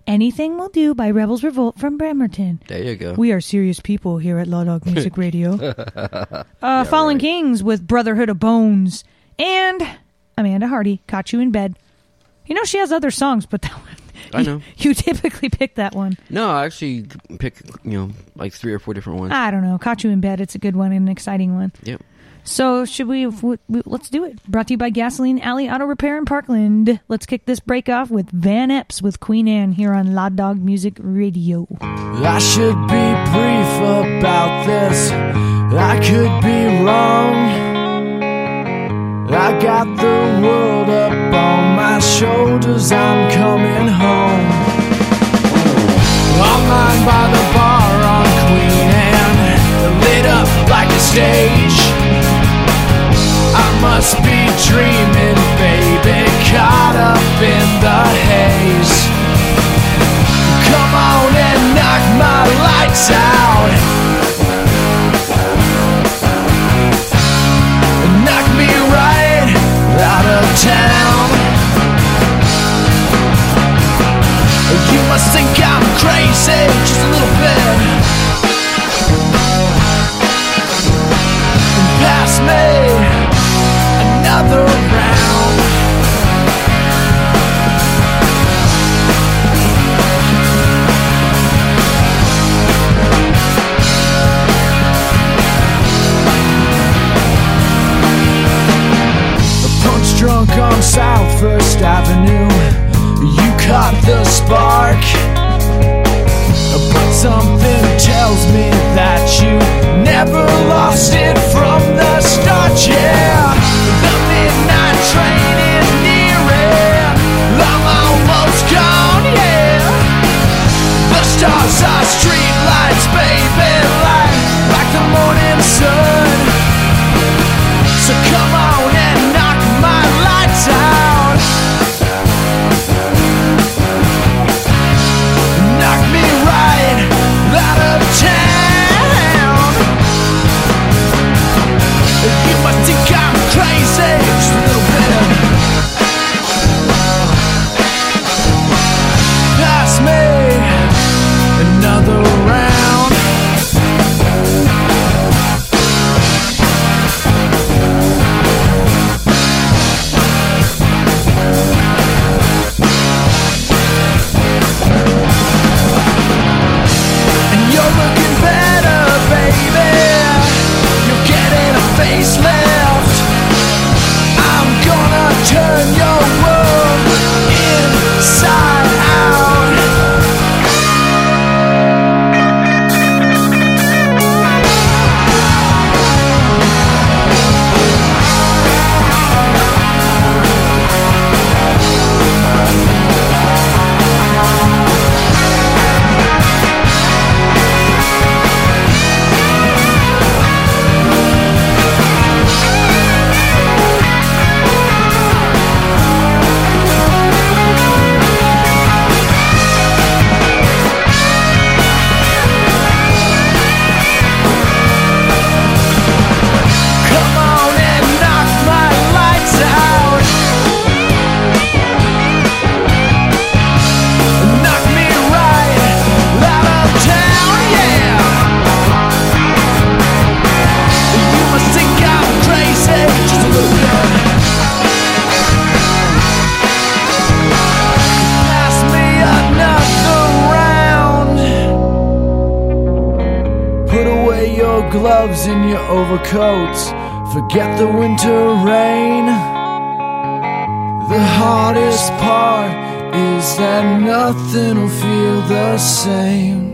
Anything will do by Rebels Revolt from Bremerton. There you go. We are serious people here at Law Dog [LAUGHS] Music Radio. [LAUGHS] uh, Fallen right. Kings with Brotherhood of Bones. And Amanda Hardy, Caught You in Bed. You know, she has other songs, but that one. I know. You typically pick that one. No, I actually pick, you know, like three or four different ones. I don't know. Caught You in Bed. It's a good one and an exciting one. Yep. So should we, w- w- Let's do it. Brought to you by Gasoline Alley Auto Repair in Parkland. Let's kick this break off with Van Epps with Queen Anne here on Law Dog Music Radio. I should be brief about this. I could be wrong. I got the world up on my shoulders. I'm coming home. I'm lying by the bar on Queen Anne, lit up like a stage. I must be dreaming, baby, caught up in the haze. Come on and knock my lights out. Think I'm crazy, just a little bit. Pass me another round. The punch drunk on South First Avenue. Caught the spark. But something tells me that you never lost it from the start. Yeah, the midnight train is nearing. I'm almost gone. Yeah, the stars are streetlights, baby, light like the morning sun. So come on The hardest part is that nothing will feel the same.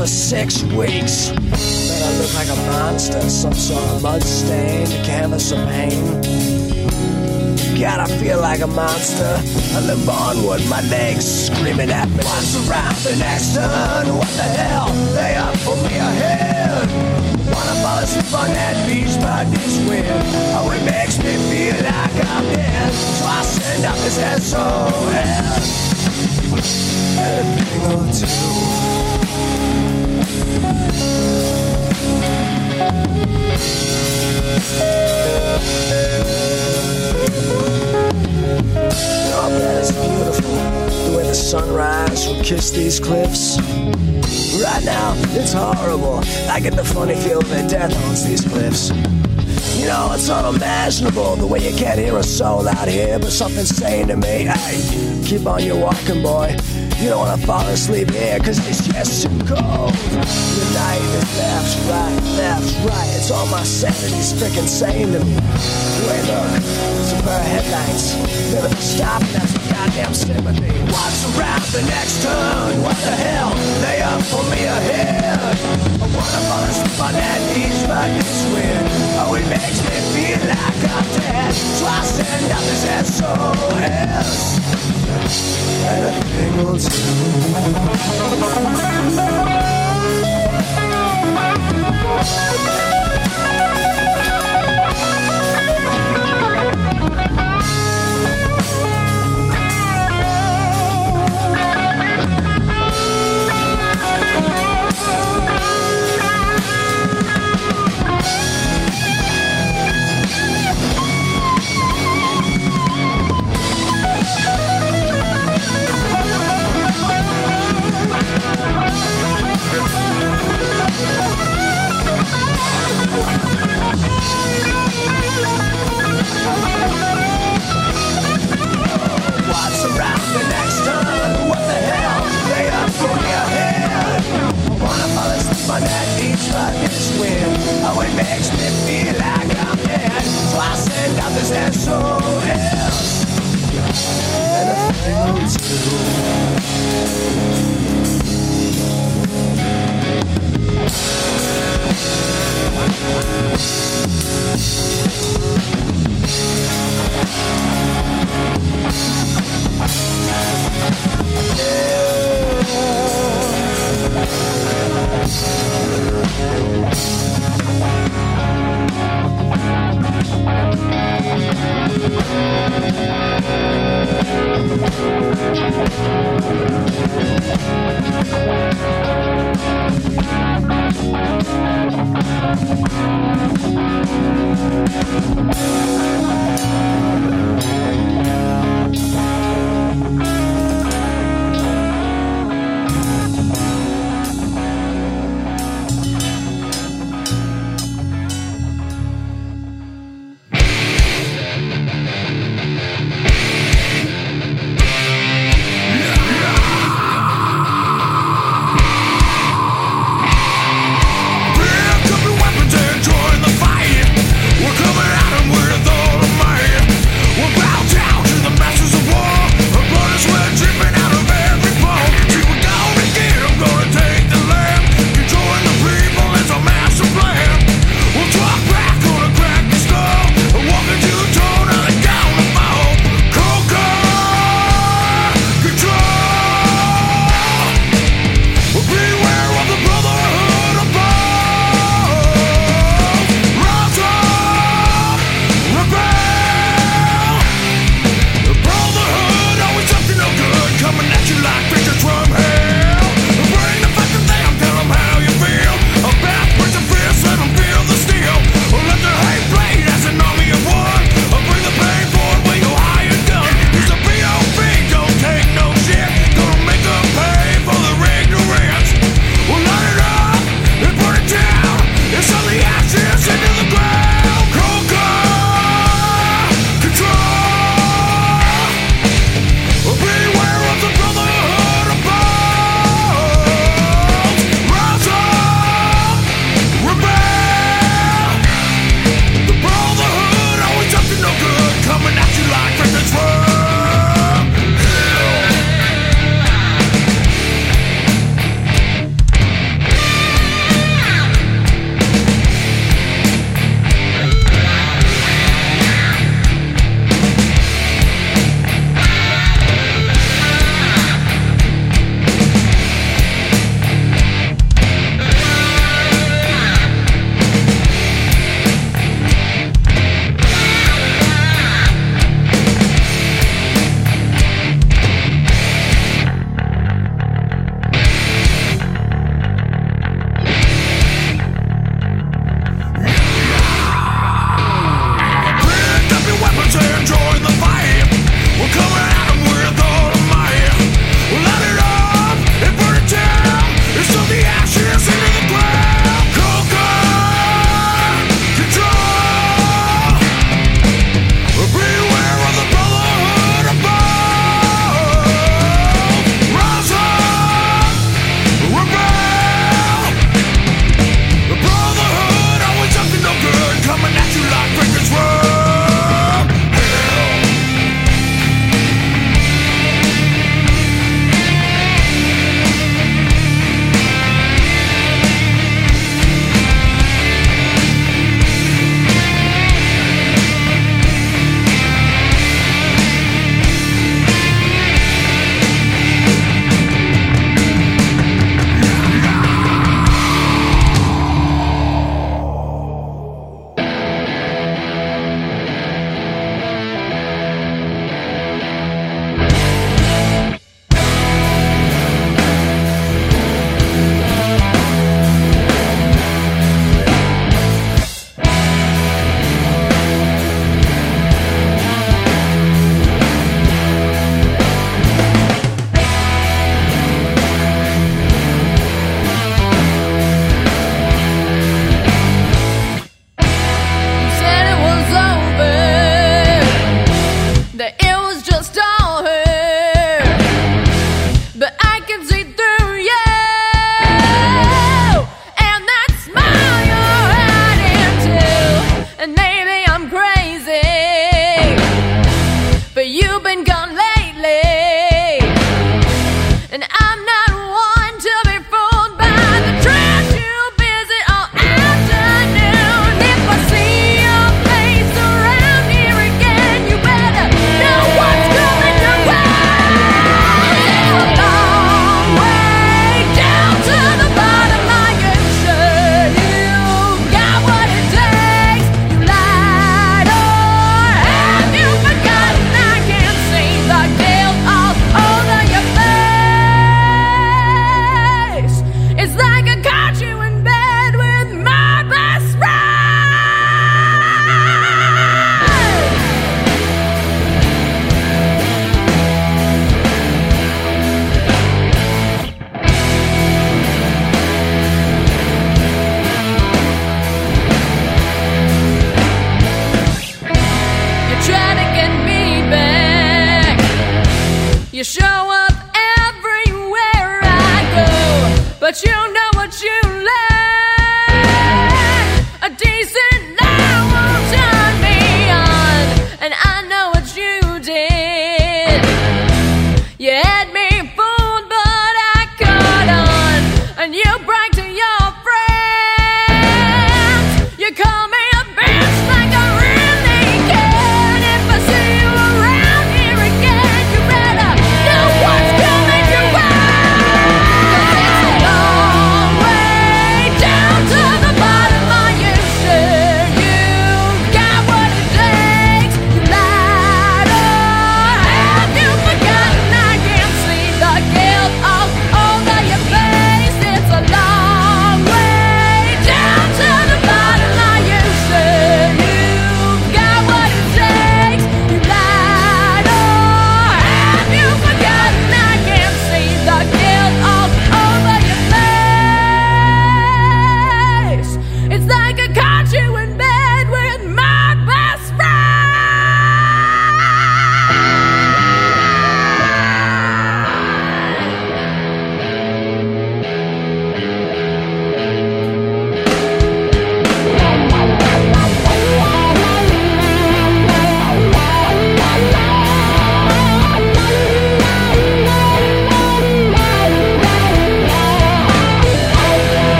for six weeks. That I look like a monster, some sort of mud stained canvas of pain. God, I feel like a monster. I live wood, my legs screaming at me. What's around the next turn? What the hell? They are for me ahead. Wanna follow some on that beach by this wind. Oh, it makes me feel like I'm dead. So I send up this SOS. Anything will do. Oh beautiful. The way the sunrise will kiss these cliffs. Right now, it's horrible. I get the funny feeling that death owns these cliffs. You know, it's unimaginable the way you can't hear a soul out here, but something's saying to me, hey, keep on your walking, boy. You don't wanna fall asleep here, cause it's just too cold. The night is left, right, left, right. All my sanity's freaking saying to me. Wait, look, it's a headlights. Never stop, and that's a goddamn sympathy. What's around the next turn? What the hell? They up for me ahead. I wanna on that beach, but it's weird. Oh, it makes me feel like I'm dead. So I stand up and so is. Will do. What's around the next turn? What the hell? They me ahead. I wanna fall asleep on that beach, but it's. Oh, it makes me feel like I'm dead. So I send out this SOS. Anything will do. Yeah. Thank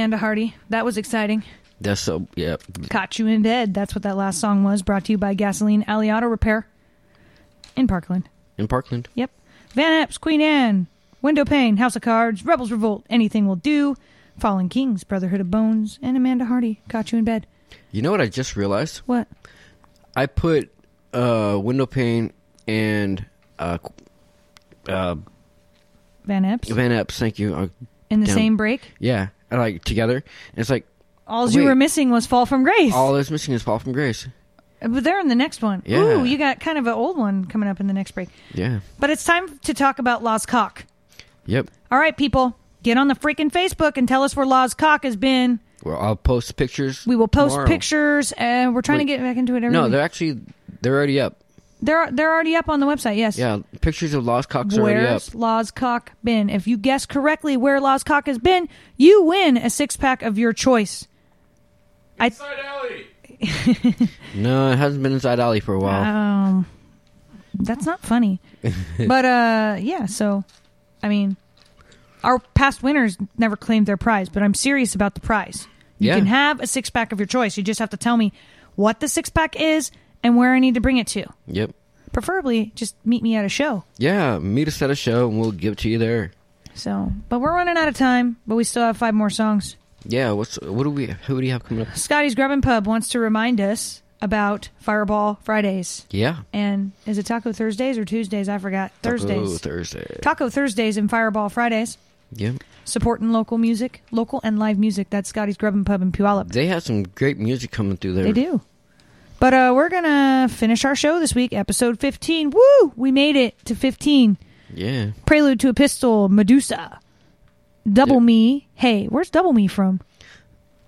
Amanda Hardy. That was exciting. That's so yeah. Caught you in bed. That's what that last song was. Brought to you by Gasoline Alley Auto Repair in Parkland. In Parkland. Yep. Van Epps, Queen Anne, Window Pane, House of Cards, Rebels Revolt, Anything Will Do, Fallen Kings, Brotherhood of Bones, and Amanda Hardy. Caught you in bed. You know what I just realized? What? I put uh window pane and uh uh Van Epps? Van Epps, thank you. Uh, In the down- same break? Yeah, Uh, like together. And it's like All you Wait. were missing was Fall from Grace. all that's missing is Fall from Grace. Uh, but they're in the next one. Yeah. Ooh, you got kind of an old one coming up in the next break. Yeah. But it's time to talk about Law's Cock. Yep. All right, people, get on the freaking Facebook and tell us where Law's Cock has been. Well, I'll post pictures. We will post tomorrow. pictures, and we're trying Wait. to get back into it every No, week. they're actually they're already up. They're they're already up on the website. Yes. Yeah, pictures of lost cocks are already up. Where's Law's Cock been? If you guess correctly where Law's Cock has been, you win a six pack of your choice. I [LAUGHS] No, it hasn't been inside alley for a while. um, that's not funny. [LAUGHS] but uh, yeah. So, I mean, our past winners never claimed their prize, but I'm serious about the prize. You Yeah. can have a six pack of your choice. You just have to tell me what the six pack is and where I need to bring it to. yep. Preferably, just meet me at a show. Yeah, meet us at a show and we'll give it to you there. So, but we're running out of time. But we still have five more songs. Yeah, what's what do we who do you have coming up? Scotty's Grub and Pub wants to remind us about Fireball Fridays. Yeah. And is it Taco Thursdays or Tuesdays? I forgot. Thursdays. Taco Thursday. Taco Thursdays and Fireball Fridays. Yep. Supporting local music, local and live music. That's Scotty's Grub and Pub in Puyallup. They have some great music coming through there. They do. But uh, we're gonna finish our show this week, episode fifteen. Woo! We made it to fifteen. Yeah. Prelude to a Pistol, Medusa, Double Yeah. Me. Hey, where's Double Me from?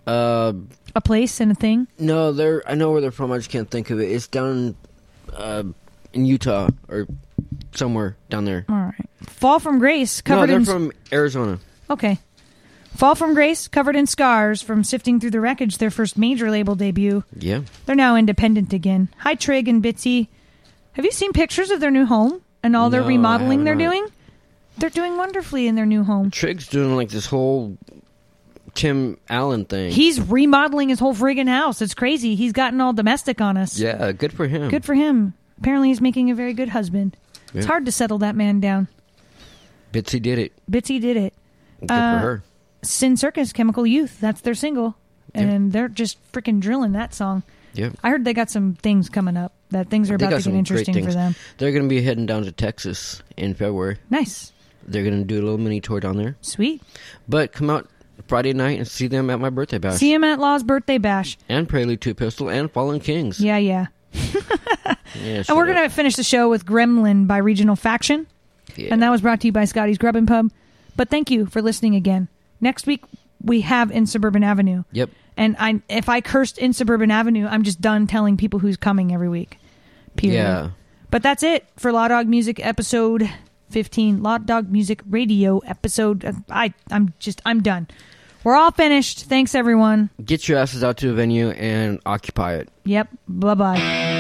Uh A place and a thing. no, they're I know where they're from, I just can't think of it. It's down uh in Utah or somewhere down there. All right. Fall from Grace, No, covered they're in. from Arizona. Okay. Fall from Grace, covered in scars from sifting through the wreckage, their first major label debut. Yeah. They're now independent again. Hi, Trig and Bitsy. Have you seen pictures of their new home and all their No, I remodeling have they're not. doing? They're doing wonderfully in their new home. Trig's doing like this whole Tim Allen thing. He's remodeling his whole friggin' house. It's crazy. He's gotten all domestic on us. yeah, good for him. Good for him. Apparently, he's making a very good husband. It's Yeah. hard to settle that man down. Bitsy did it. Bitsy did it. Good Uh, for her. Sin Circus, Chemical Youth. That's their single. And they're just freaking drilling that song. Yep. I heard they got some things coming up. That things are They about to get interesting for them. They're going to be heading down to Texas in February. Nice. They're going to do a little mini tour down there. Sweet. But come out Friday night and see them at my birthday bash. See them at Law's birthday bash. and Prelude to Pistol and Fallen Kings. Yeah, yeah. [LAUGHS] Yeah, And we're going to finish the show with Gremlin by Regional Faction. Yeah. And that was brought to you by Scotty's Grub and Pub. But thank you for listening again. Next week, we have In Suburban Avenue. Yep. And I, if I cursed In Suburban Avenue, I'm just done telling people who's coming every week. Period. Yeah. But that's it for Law Dog Music episode 15. Law Dog Music Radio episode. I, I'm just, I'm done. We're all finished. Thanks, everyone. Get your asses out to the venue and occupy it. Yep. Bye bye.